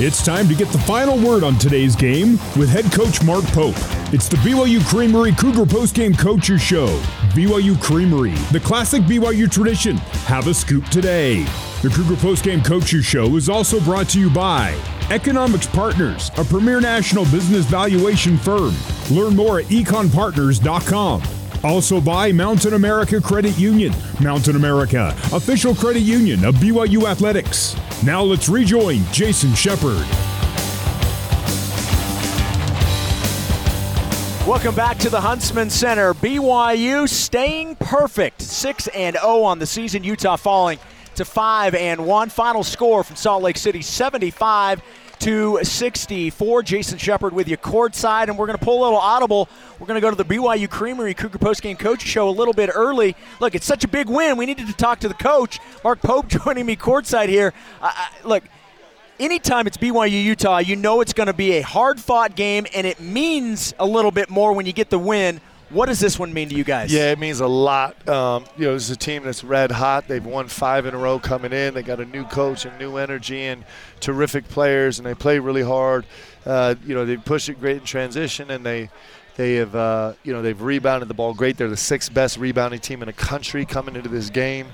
It's time to get the final word on today's game with head coach Mark Pope. It's the BYU Creamery Cougar Postgame Coaches Show. BYU Creamery, the classic BYU tradition. Have a scoop today. The Cougar Postgame Coaches Show is also brought to you by Economics Partners, a premier national business valuation firm. Learn more at econpartners.com. Also by Mountain America Credit Union. Mountain America, official credit union of BYU Athletics. Now let's rejoin Jason Shepard. Welcome back to the Huntsman Center. BYU staying perfect. 6 and 0 on the season. Utah falling to 5 and 1. Final score from Salt Lake City 75 to 64. Jason Shepard with you courtside, and we're going to pull a little audible. We're going to go to the BYU Creamery Cougar Postgame Coach Show a little bit early. Look, it's such a big win. We needed to talk to the coach, Mark Pope, joining me courtside here. Uh, look, anytime it's BYU Utah, you know it's going to be a hard fought game, and it means a little bit more when you get the win. What does this one mean to you guys? Yeah, it means a lot. Um, you know, is a team that's red hot. They've won five in a row coming in. They got a new coach and new energy and terrific players, and they play really hard. Uh, you know, they push it great in transition, and they they have uh, you know they've rebounded the ball great. They're the sixth best rebounding team in the country coming into this game.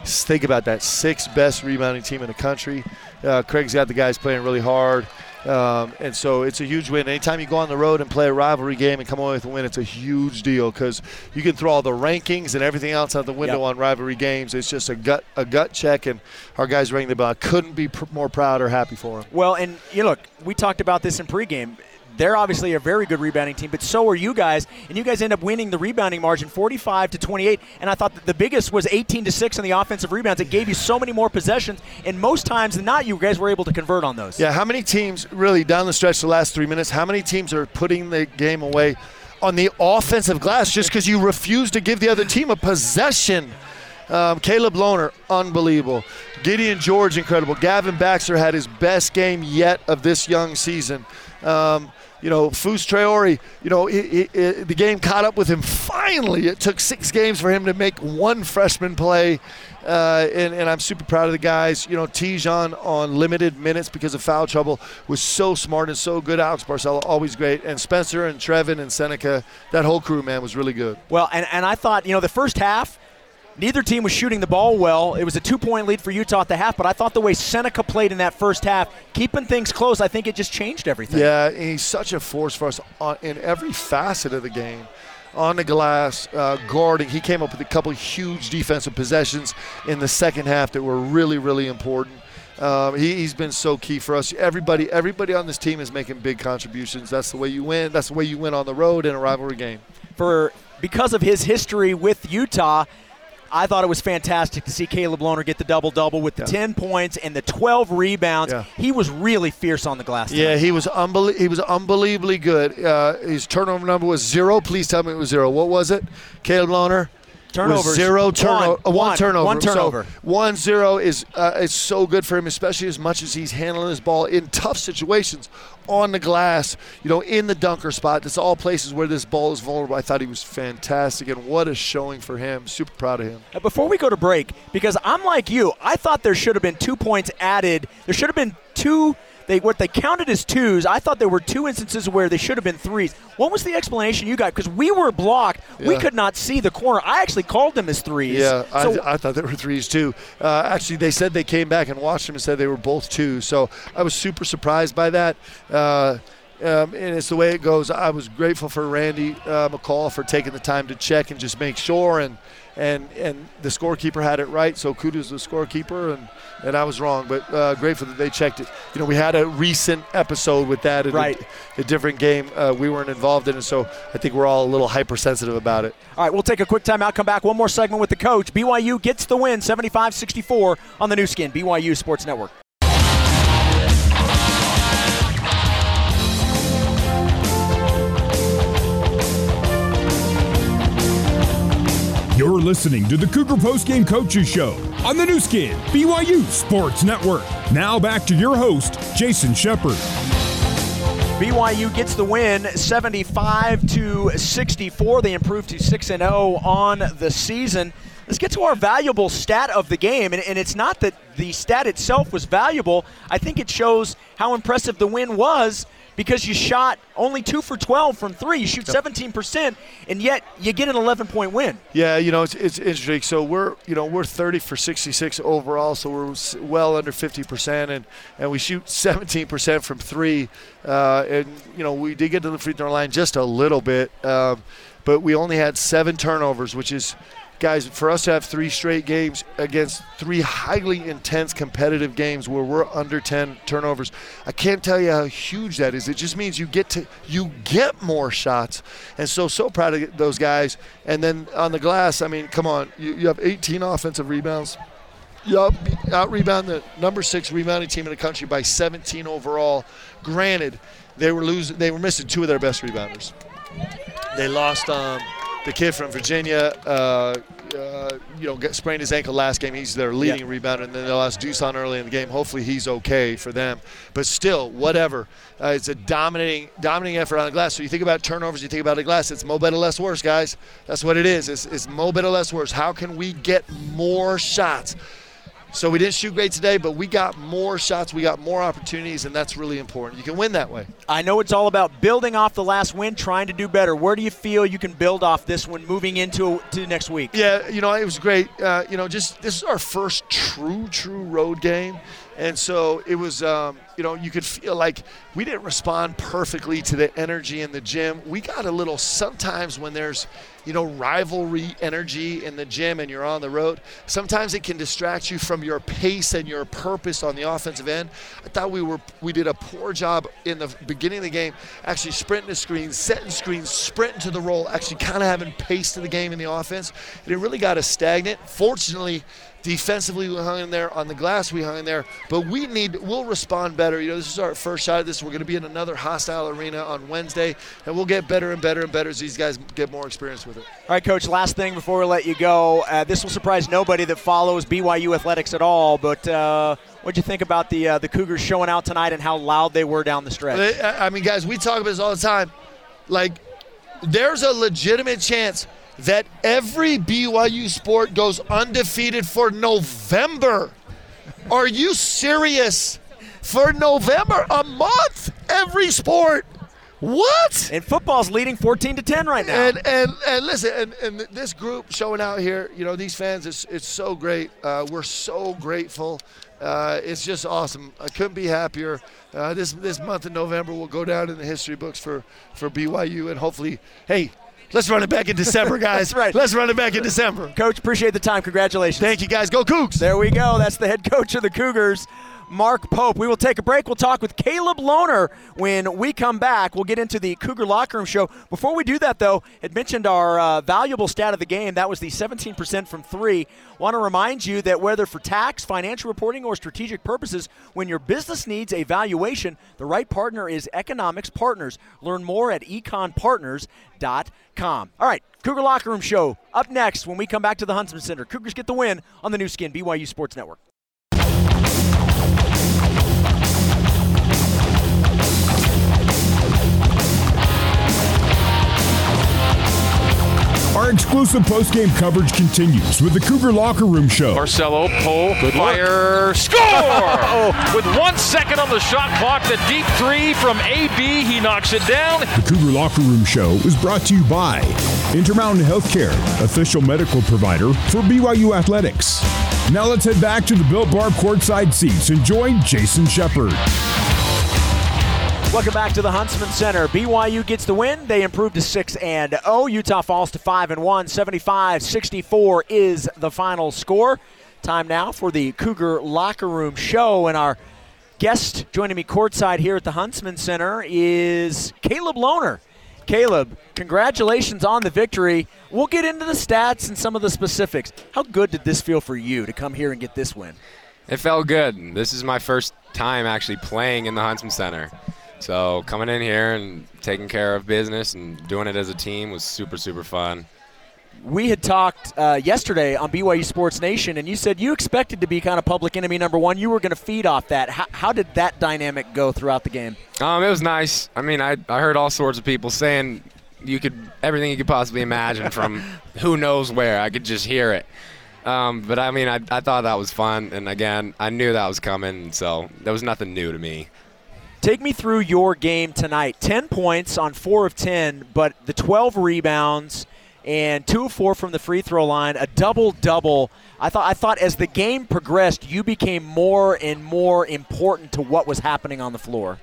Just think about that, sixth best rebounding team in the country. Uh, Craig's got the guys playing really hard. Um, and so it's a huge win. Anytime you go on the road and play a rivalry game and come away with a win, it's a huge deal because you can throw all the rankings and everything else out the window yep. on rivalry games. It's just a gut a gut check, and our guys ring the bell. Couldn't be pr- more proud or happy for them. Well, and you look, we talked about this in pregame they're obviously a very good rebounding team, but so are you guys. And you guys end up winning the rebounding margin 45 to 28. And I thought that the biggest was 18 to 6 on the offensive rebounds. It gave you so many more possessions. And most times than not, you guys were able to convert on those. Yeah, how many teams really down the stretch the last three minutes, how many teams are putting the game away on the offensive glass just because you refuse to give the other team a possession? Um, Caleb Lohner, unbelievable. Gideon George, incredible. Gavin Baxter had his best game yet of this young season. Um, you know, Fus Traore, you know, it, it, the game caught up with him finally. It took six games for him to make one freshman play, uh, and, and, I'm super proud of the guys. You know, Te'Jon on limited minutes because of foul trouble was so smart and so good. Alex Barcello, always great. And Spencer and Trevin and Seneca, that whole crew, man, was really good. Well, and, and I thought, you know, the first half – Neither team was shooting the ball well. It was a two point lead for Utah at the half, but I thought the way Seneca played in that first half, keeping things close, I think it just changed everything. Yeah, he's such a force for us in every facet of the game. On the glass, uh, guarding. He came up with a couple huge defensive possessions in the second half that were really, really important. Um, he, has been so key for us. Everybody, everybody on this team is making big contributions. That's the way you win. That's the way you win on the road in a rivalry game. For because of his history with Utah, I thought it was fantastic to see Caleb Lohner get the double double with the yeah. 10 points and the 12 rebounds. Yeah. He was really fierce on the glass. Tonight. Yeah, he was unbelie- he was unbelievably good. Uh, his turnover number was zero. Please tell me it was zero. What was it? Caleb Lohner. Turnovers. Zero turnover. One, uh, one, one, turnover. One turnover. So one zero is uh, is so good for him, especially as much as he's handling his ball in tough situations on the glass, you know, in the dunker spot. That's all places where this ball is vulnerable. I thought he was fantastic, and what a showing for him. Super proud of him. Before we go to break, because I'm like you, I thought there should have been two points added. There should have been two they what they counted as twos. I thought there were two instances where they should have been threes. What was the explanation you got? Because we were blocked, yeah. we could not see the corner. I actually called them as threes. Yeah, so, I, I, thought they were threes too. Uh, actually, they said they came back and watched them and said they were both twos. So I was super surprised by that. Uh, um, and it's the way it goes. I was grateful for Randy uh, McCall for taking the time to check and just make sure. And and and the scorekeeper had it right. So kudos to the scorekeeper, and and I was wrong, but uh, grateful that they checked it. You know, we had a recent episode with that in right. a, a, different game. Uh, we weren't involved in it, so I think we're all a little hypersensitive about it. All right, we'll take a quick timeout. Come back. One more segment with the coach. BYU gets the win, 75-64 on the Nu Skin BYU Sports Network. You're listening to the Cougar Postgame Coaches Show on the Nu Skin, BYU Sports Network. Now back to your host, Jason Shepard. BYU gets the win 75 to 64. They improve to 6 and 0 on the season. Let's get to our valuable stat of the game. And, and, it's not that the stat itself was valuable, I think it shows how impressive the win was because you shot only two for 12 from three. You shoot 17%, and yet you get an 11 point win. Yeah, you know, it's, it's interesting. So we're, you know, we're 30 for 66 overall, so we're well under 50%, and, and we shoot 17% from three. Uh, and, you know, we did get to the free throw line just a little bit, um, but we only had seven turnovers, which is guys, for us to have three straight games against three highly intense competitive games where we're under 10 turnovers, I can't tell you how huge that is. It just means you get to you get more shots, and so so proud of those guys. And then on the glass, I mean, come on, you, you have 18 offensive rebounds. You out, out rebound the number six rebounding team in the country by 17 overall. Granted, they were losing, they were missing two of their best rebounders. They lost um, the kid from Virginia, uh, uh, you know, get, sprained his ankle last game. He's their leading yeah. rebounder, and then they lost Dusan early in the game. Hopefully, he's okay for them. But still, whatever. Uh, it's a dominating, dominating effort on the glass. So you think about turnovers, you think about the glass. It's mo better, less worse, guys. That's what it is. It's, it's mo better, less worse. How can we get more shots? So we didn't shoot great today, but we got more shots, we got more opportunities, and that's really important. You can win that way. I know it's all about building off the last win, trying to do better. Where do you feel you can build off this one moving into to next week? Yeah, you know, it was great. Uh, you know, just this is our first true, true road game. And so it was, um, you know, you could feel like we didn't respond perfectly to the energy in the gym. We got a little, sometimes when there's, you know, rivalry energy in the gym and you're on the road, sometimes it can distract you from your pace and your purpose on the offensive end. I thought we were, we did a poor job in the beginning of the game, actually sprinting the screens, setting screens, sprinting to the roll, actually kind of having pace to the game in the offense. And it really got us stagnant. Fortunately, Defensively, we hung in there. On the glass, we hung in there. But we need, we'll respond better. You know, this is our first shot at this. We're going to be in another hostile arena on Wednesday, and we'll get better and better and better as these guys get more experience with it. All right, Coach, last thing before we let you go. Uh, this will surprise nobody that follows BYU athletics at all, but uh, what'd you think about the, uh, the Cougars showing out tonight and how loud they were down the stretch? I mean, guys, we talk about this all the time. Like, there's a legitimate chance – that every BYU sport goes undefeated for November. Are you serious? For November, a month, every sport. What? And football's leading 14 to 10 right now. And and, and listen, and, and this group showing out here, you know, these fans, it's, it's so great. Uh, we're so grateful. Uh, it's just awesome. I couldn't be happier. Uh, this this month in November will go down in the history books for, for BYU, and hopefully, hey, Let's run it back in December, guys. right. Let's run it back in December. Coach, appreciate the time. Congratulations. Thank you, guys. Go Cougs. There we go. That's the head coach of the Cougars. Mark Pope. We will take a break. We'll talk with Caleb Lohner when we come back. We'll get into the Cougar Locker Room show. Before we do that, though, it mentioned our uh, valuable stat of the game. That was the 17% from three. Want to remind you that whether for tax, financial reporting, or strategic purposes, when your business needs a valuation, the right partner is Economics Partners. Learn more at econpartners.com. All right, Cougar Locker Room show up next when we come back to the Huntsman Center. Cougars get the win on the Nu Skin BYU Sports Network. Our exclusive post-game coverage continues with the Cougar Locker Room Show. Barcello, pull, Good fire, look. score! oh, with one second on the shot clock, the deep three from AB, he knocks it down. The Cougar Locker Room Show is brought to you by Intermountain Healthcare, official medical provider for BYU Athletics. Now let's head back to the Built Bar courtside seats and join Jason Shepard. Welcome back to the Huntsman Center. BYU gets the win. They improve to 6 and 0. Utah falls to 5 and 1. 75-64 is the final score. Time now for the Cougar locker room show and our guest joining me courtside here at the Huntsman Center is Caleb Lohner. Caleb, congratulations on the victory. We'll get into the stats and some of the specifics. How good did this feel for you to come here and get this win? It felt good. This is my first time actually playing in the Huntsman Center. So coming in here and taking care of business and doing it as a team was super, super fun. we had talked uh, yesterday on BYU Sports Nation, and you said you expected to be kind of public enemy number one. You were going to feed off that. How, how, did that dynamic go throughout the game? Um, it was nice. I mean, I, I heard all sorts of people saying you could everything you could possibly imagine from who knows where. I could just hear it. Um, but I mean, I, I thought that was fun, and again, I knew that was coming, so there was nothing new to me. Take me through your game tonight. 10 points on 4 of 10, but the 12 rebounds and 2 of 4 from the free throw line, a double double. I thought I thought as the game progressed, you became more and more important to what was happening on the floor.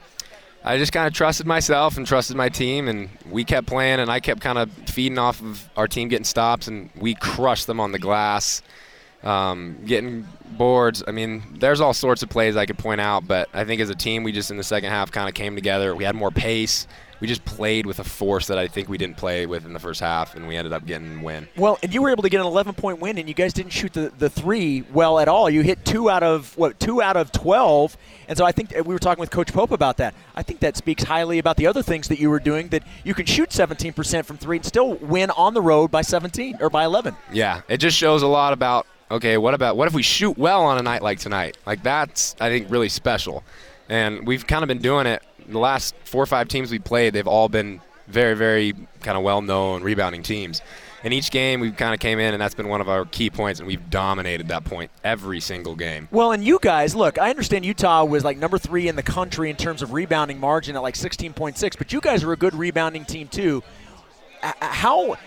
I just kind of trusted myself and trusted my team, and we kept playing, and I kept kind of feeding off of our team getting stops, and we crushed them on the glass, um, getting boards. I mean, there's all sorts of plays I could point out, but I think as a team, we just in the second half kind of came together. We had more pace we just played with a force that I think we didn't play with in the first half, and we ended up getting a win. Well, and you were able to get an 11 point win, and you guys didn't shoot the, the three well at all. You hit two out of what two out of 12, and so I think we were talking with Coach Pope about that. I think that speaks highly about the other things that you were doing. That you can shoot 17% from three and still win on the road by 17 or by 11. Yeah, it just shows a lot about okay, what about what if we shoot well on a night like tonight? Like that's I think really special. And we've kind of been doing it the last four or five teams we played, they've all been very, very kind of well-known rebounding teams. In each game, we kind of came in, and that's been one of our key points, and we've dominated that point every single game. Well, and you guys, look, I understand Utah was like number three in the country in terms of rebounding margin at like 16.6, but you guys are a good rebounding team too. How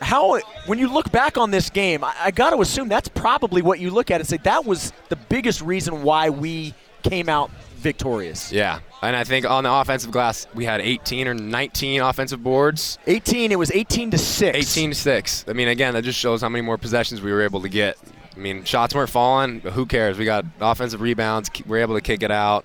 how when you look back on this game, I, I got to assume that's probably what you look at and say that was the biggest reason why we came out victorious. Yeah, and I think on the offensive glass we had 18 or 19 offensive boards. 18. It was 18 to six. 18 to six. I mean, again, that just shows how many more possessions we were able to get. I mean, shots weren't falling, but who cares? We got offensive rebounds. We are able to kick it out.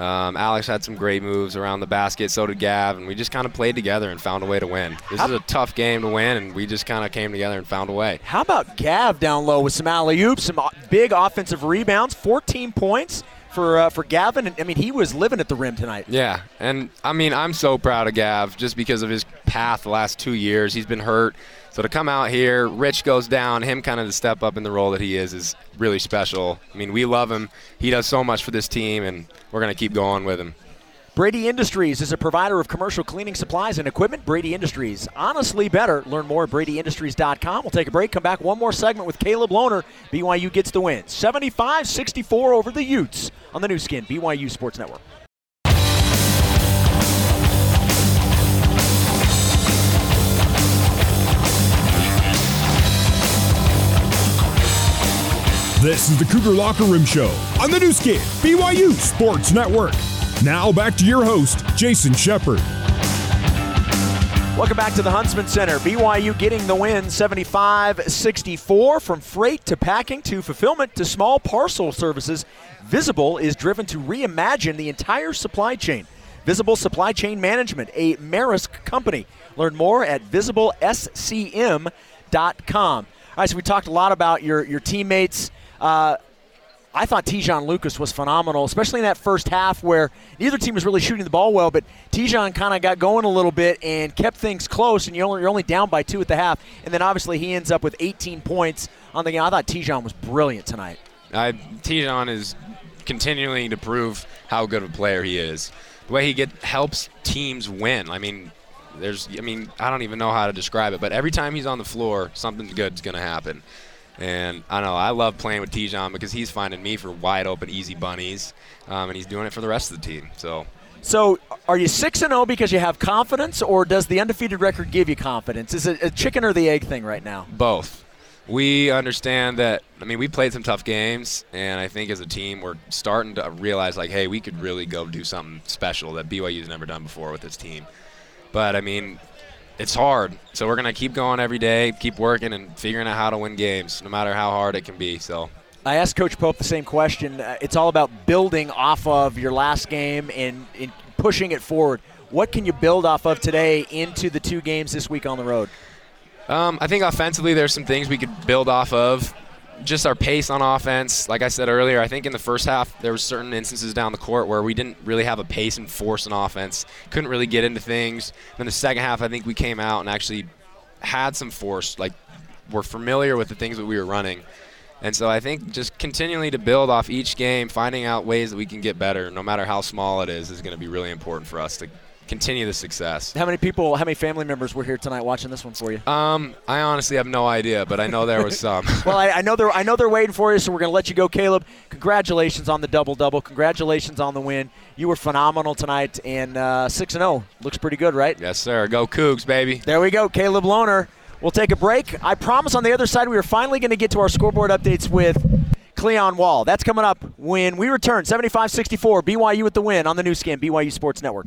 Um, Alex had some great moves around the basket. So did Gav, and we just kind of played together and found a way to win. This is a tough game to win, and we just kind of came together and found a way. How about Gav down low with some alley oops, some big offensive rebounds, 14 points for uh, for Gavin. I mean, he was living at the rim tonight. Yeah, and I mean, I'm so proud of Gav just because of his path the last two years. He's been hurt, so to come out here, Rich goes down, him kind of to step up in the role that he is is really special. I mean, we love him. He does so much for this team, and we're gonna keep going with him. Brady Industries is a provider of commercial cleaning supplies and equipment. Brady Industries, honestly better. Learn more at bradyindustries.com. We'll take a break, come back one more segment with Caleb Lohner. BYU gets the win. 75 64 over the Utes on the Nu Skin, BYU Sports Network. This is the Cougar Locker Room Show on the Nu Skin, BYU Sports Network. Now back to your host, Jason Shepard. Welcome back to the Huntsman Center. BYU getting the win 75 64 from freight to packing to fulfillment to small parcel services. Visible is driven to reimagine the entire supply chain. Visible Supply Chain Management, a Maersk company. Learn more at visiblescm.com. All right, so we talked a lot about your, your teammates. Uh, I thought Te'Jon Lucas was phenomenal, especially in that first half where neither team was really shooting the ball well, but Te'Jon kind of got going a little bit and kept things close, and you're only, you're only down by two at the half. And then obviously he ends up with 18 points on the game. I thought Te'Jon was brilliant tonight. Uh, Te'Jon is continuing to prove how good of a player he is. The way he get helps teams win. I mean, there's, I mean, I don't even know how to describe it, but every time he's on the floor, something good's going to happen. And I know I love playing with Te'Jon because he's finding me for wide open, easy bunnies, um, and he's doing it for the rest of the team. So. So, are you six and zero oh because you have confidence, or does the undefeated record give you confidence? Is it a chicken or the egg thing right now? Both. We understand that. I mean, we played some tough games, and I think as a team, we're starting to realize like, hey, we could really go do something special that BYU's never done before with this team. But I mean, it's hard. So we're gonna keep going every day, keep working, and figuring out how to win games, no matter how hard it can be. So. I asked Coach Pope the same question. Uh, it's all about building off of your last game and, and pushing it forward. What can you build off of today into the two games this week on the road? Um, I think offensively, there's some things we could build off of just our pace on offense. Like I said earlier, I think in the first half there were certain instances down the court where we didn't really have a pace and force in offense. Couldn't really get into things. Then the second half, I think we came out and actually had some force. Like we're familiar with the things that we were running. And so I think just continually to build off each game, finding out ways that we can get better, no matter how small it is, is going to be really important for us to continue the success. How many people, how many family members were here tonight watching this one for you? Um, I honestly have no idea, but I know there was some. well, I, I, know they're I know they're waiting for you, so we're going to let you go, Caleb. Congratulations on the double double. Congratulations on the win. You were phenomenal tonight, and uh, six and zero oh. looks pretty good, right? Yes, sir. Go Cougs, baby. There we go, Caleb Lohner. We'll take a break. I promise on the other side we are finally going to get to our scoreboard updates with Cleon Wall. That's coming up when we return. 75-64, BYU with the win on the Nu Skin, BYU Sports Network.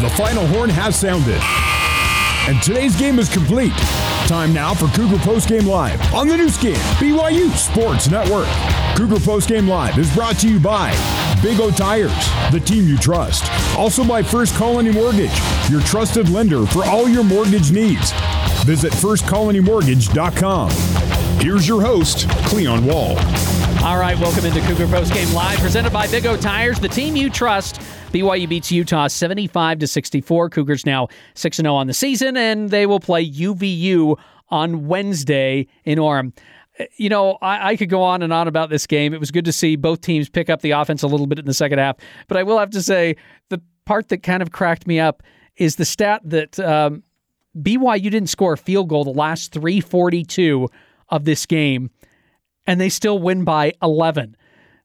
The final horn has sounded. And today's game is complete. Time now for Cougar Postgame Live on the Nu Skin, BYU Sports Network. Cougar Postgame Live is brought to you by Big O Tires, the team you trust. Also by First Colony Mortgage, your trusted lender for all your mortgage needs. Visit firstcolonymortgage.com. Here's your host, Cleon Wall. All right, welcome into Cougar Post Game Live, presented by Big O Tires, the team you trust. BYU beats Utah 75 to 64. Cougars now 6 0 on the season, and they will play UVU on Wednesday in Orem. You know, I, I, could go on and on about this game. It was good to see both teams pick up the offense a little bit in the second half. But I will have to say, the part that kind of cracked me up is the stat that um, BYU didn't score a field goal the last 342 of this game, and they still win by 11.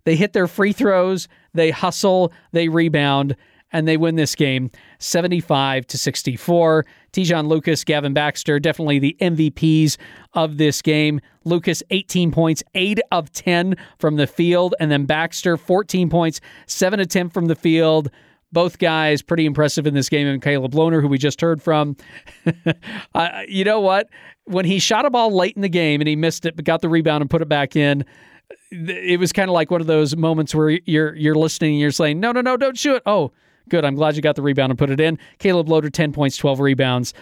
They hit their free throws, they hustle, they rebound, and they win this game 75 to 64. Te'Jon Lucas, Gavin Baxter, definitely the MVPs of this game. Lucas, 18 points, 8 of 10 from the field, and then Baxter, 14 points, 7 of 10 from the field. Both guys pretty impressive in this game, and Caleb Lohner, who we just heard from. uh, you know what? When he shot a ball late in the game and he missed it, but got the rebound and put it back in, it was kind of like one of those moments where you're you're listening and you're saying, no, no, no, don't shoot. Oh, good. I'm glad you got the rebound and put it in. Caleb Lohner, 10 points, 12 rebounds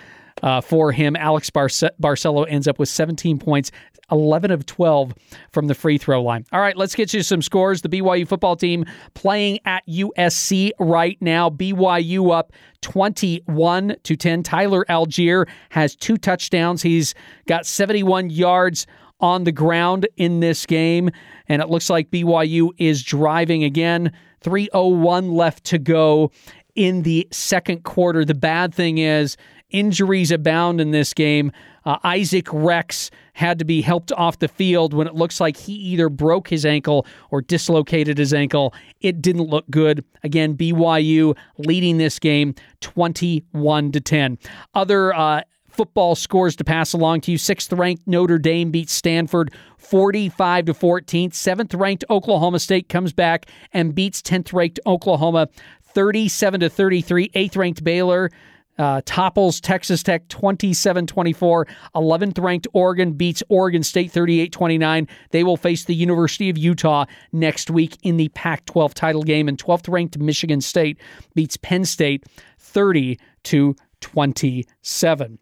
uh, for him. Alex Barce- Barcello ends up with 17 points, 11 of 12 from the free throw line. All right, let's get you some scores. The BYU football team playing at USC right now. BYU up 21 to 10. Tyler Allgeier has two touchdowns. He's got 71 yards on the ground in this game. And it looks like BYU is driving again. 301 left to go in the second quarter. The bad thing is injuries abound in this game. Uh, Isaac Rex had to be helped off the field when it looks like he either broke his ankle or dislocated his ankle. It didn't look good. Again, BYU leading this game 21 to 10. Other uh, football scores to pass along to you. Sixth ranked Notre Dame beats Stanford 45 to 14. Seventh ranked Oklahoma State comes back and beats 10th ranked Oklahoma 37 to 33. Eighth ranked Baylor uh, topples Texas Tech 27 24. 11th ranked Oregon beats Oregon State 38 29. They will face the University of Utah next week in the Pac 12 title game. And 12th ranked Michigan State beats Penn State 30 to 27.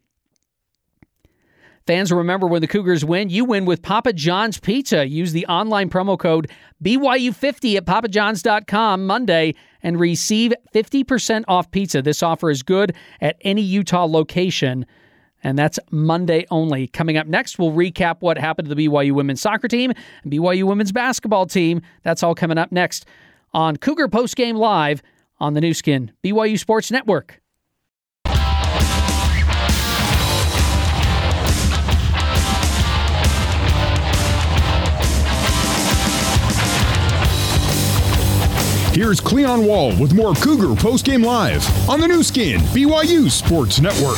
Fans, remember when the Cougars win, you win with Papa John's Pizza. Use the online promo code BYU50 at papajohns.com Monday and receive 50% off pizza. This offer is good at any Utah location. And that's Monday only. Coming up next, we'll recap what happened to the BYU women's soccer team and BYU women's basketball team. That's all coming up next on Cougar Postgame Live on the Nu Skin, BYU Sports Network. Here's Cleon Wall with more Cougar Postgame Live on the Nu Skin, BYU Sports Network.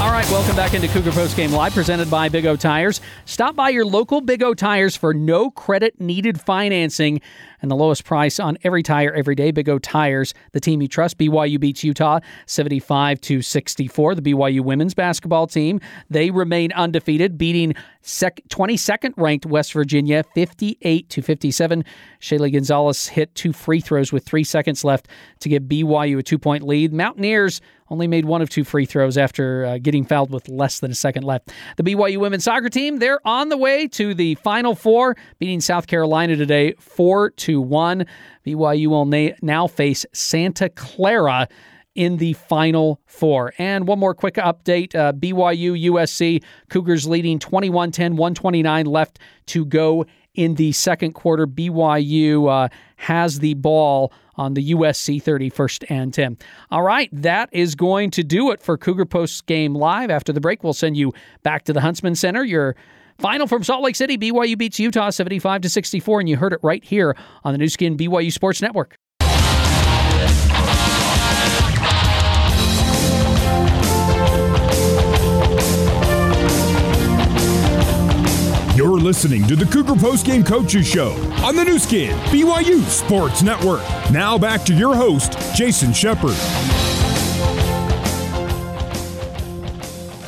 All right, welcome back into Cougar Post Game Live, presented by Big O Tires. Stop by your local Big O Tires for no credit needed financing and the lowest price on every tire every day. Big O Tires, the team you trust. BYU beats Utah 75 to 64. The BYU women's basketball team, they remain undefeated, beating sec- 22nd ranked West Virginia 58 to 57. Shaylee Gonzalez hit two free throws with three seconds left to give BYU a two point lead. Mountaineers only made one of two free throws after uh, getting fouled with less than a second left. The BYU women's soccer team, they're on the way to the Final Four, beating South Carolina today 4 to 1. BYU will na- now face Santa Clara in the final four. And one more quick update uh, BYU USC Cougars leading 21 10, 129 left to go in the second quarter. BYU uh, has the ball on the USC 31st and 10. All right, that is going to do it for Cougar Post Game Live. After the break, we'll send you back to the Huntsman Center. Your final from Salt Lake City BYU beats Utah 75 to 64, and you heard it right here on the Nu Skin BYU Sports Network. You're listening to the Cougar Postgame Coaches Show on the Nu Skin, BYU Sports Network. Now back to your host, Jason Shepard.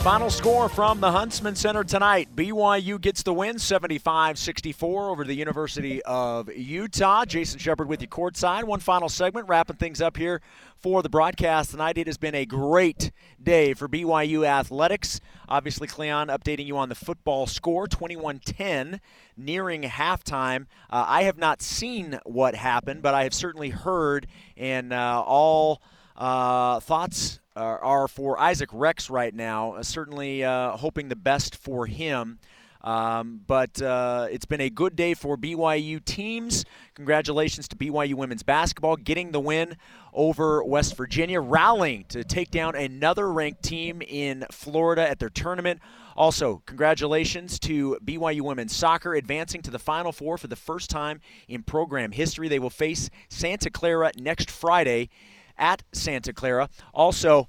Final score from the Huntsman Center tonight. BYU gets the win 75 64 over the University of Utah. Jason Shepard with you courtside. One final segment, wrapping things up here for the broadcast tonight. It has been a great day for BYU athletics. Obviously, Cleon updating you on the football score 21 10, nearing halftime. Uh, I have not seen what happened, but I have certainly heard, and uh, all uh, thoughts are, are for Isaac Rex right now. Uh, certainly uh, hoping the best for him. Um, but uh, it's been a good day for BYU teams. Congratulations to BYU women's basketball getting the win over West Virginia, rallying to take down another ranked team in Florida at their tournament. Also, congratulations to BYU women's soccer advancing to the Final Four for the first time in program history. They will face Santa Clara next Friday at Santa Clara. Also,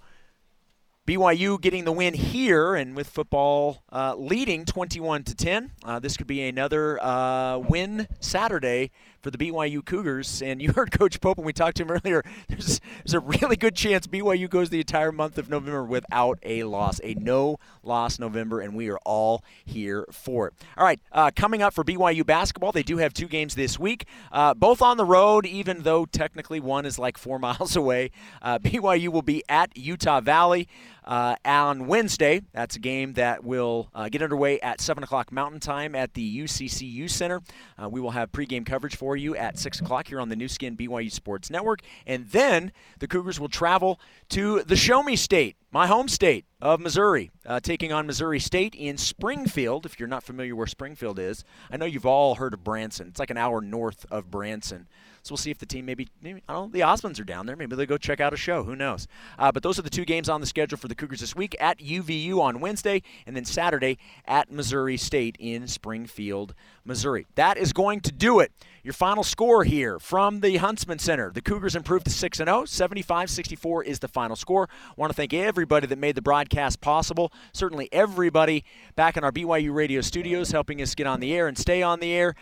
BYU getting the win here, and with football uh, leading 21 to 10, uh, this could be another uh, win Saturday for the BYU Cougars. And you heard Coach Pope when we talked to him earlier. There's, there's a really good chance BYU goes the entire month of November without a loss, a no loss November, and we are all here for it. All right, uh, coming up for BYU basketball, they do have two games this week, uh, both on the road, even though technically one is like four miles away. Uh, BYU will be at Utah Valley. Uh, on Wednesday. That's a game that will uh, get underway at 7 o'clock Mountain Time at the UCCU Center. Uh, we will have pregame coverage for you at 6 o'clock here on the Nu Skin BYU Sports Network. And then the Cougars will travel to the Show Me State, my home state of Missouri, uh, taking on Missouri State in Springfield. If you're not familiar where Springfield is, I know you've all heard of Branson. It's like an hour north of Branson. So we'll see if the team maybe, maybe I don't know, the Osmonds are down there. Maybe they go check out a show. Who knows? Uh, but those are the two games on the schedule for the Cougars this week at UVU on Wednesday and then Saturday at Missouri State in Springfield, Missouri. That is going to do it. Your final score here from the Huntsman Center. The Cougars improved to 6 0. 75 64 is the final score. I want to thank everybody that made the broadcast possible. Certainly everybody back in our BYU radio studios helping us get on the air and stay on the air.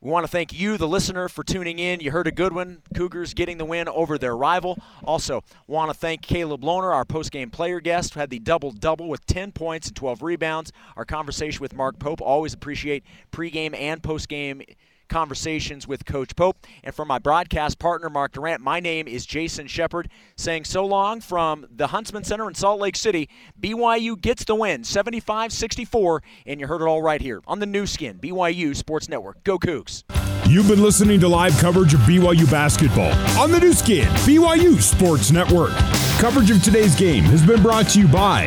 We want to thank you, the listener, for tuning in. You heard a good one. Cougars getting the win over their rival. Also, want to thank Caleb Lohner, our post-game player guest, who had the double-double with 10 points and 12 rebounds. Our conversation with Mark Pope. Always appreciate pregame and postgame conversations with Coach Pope. And for my broadcast partner, Mark Durrant, my name is Jason Shepard, saying so long from the Huntsman Center in Salt Lake City. BYU gets the win, 75 64, and you heard it all right here on the Nu Skin, BYU Sports Network. Go Cougs. You've been listening to live coverage of BYU basketball on the Nu Skin, BYU Sports Network. Coverage of today's game has been brought to you by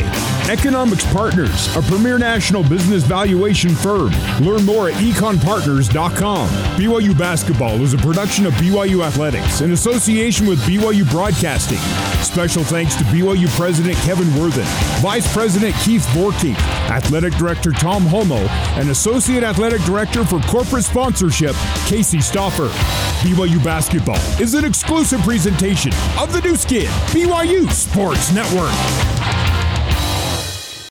Economics Partners, a premier national business valuation firm. Learn more at econpartners.com. BYU Basketball is a production of BYU Athletics in association with BYU Broadcasting. Special thanks to BYU President Kevin Worthen, Vice President Keith Vorkink, Athletic Director Tom Holmoe, and Associate Athletic Director for Corporate Sponsorship, Casey Stoffer. BYU Basketball is an exclusive presentation of the Nu Skin, BYU Sports Network.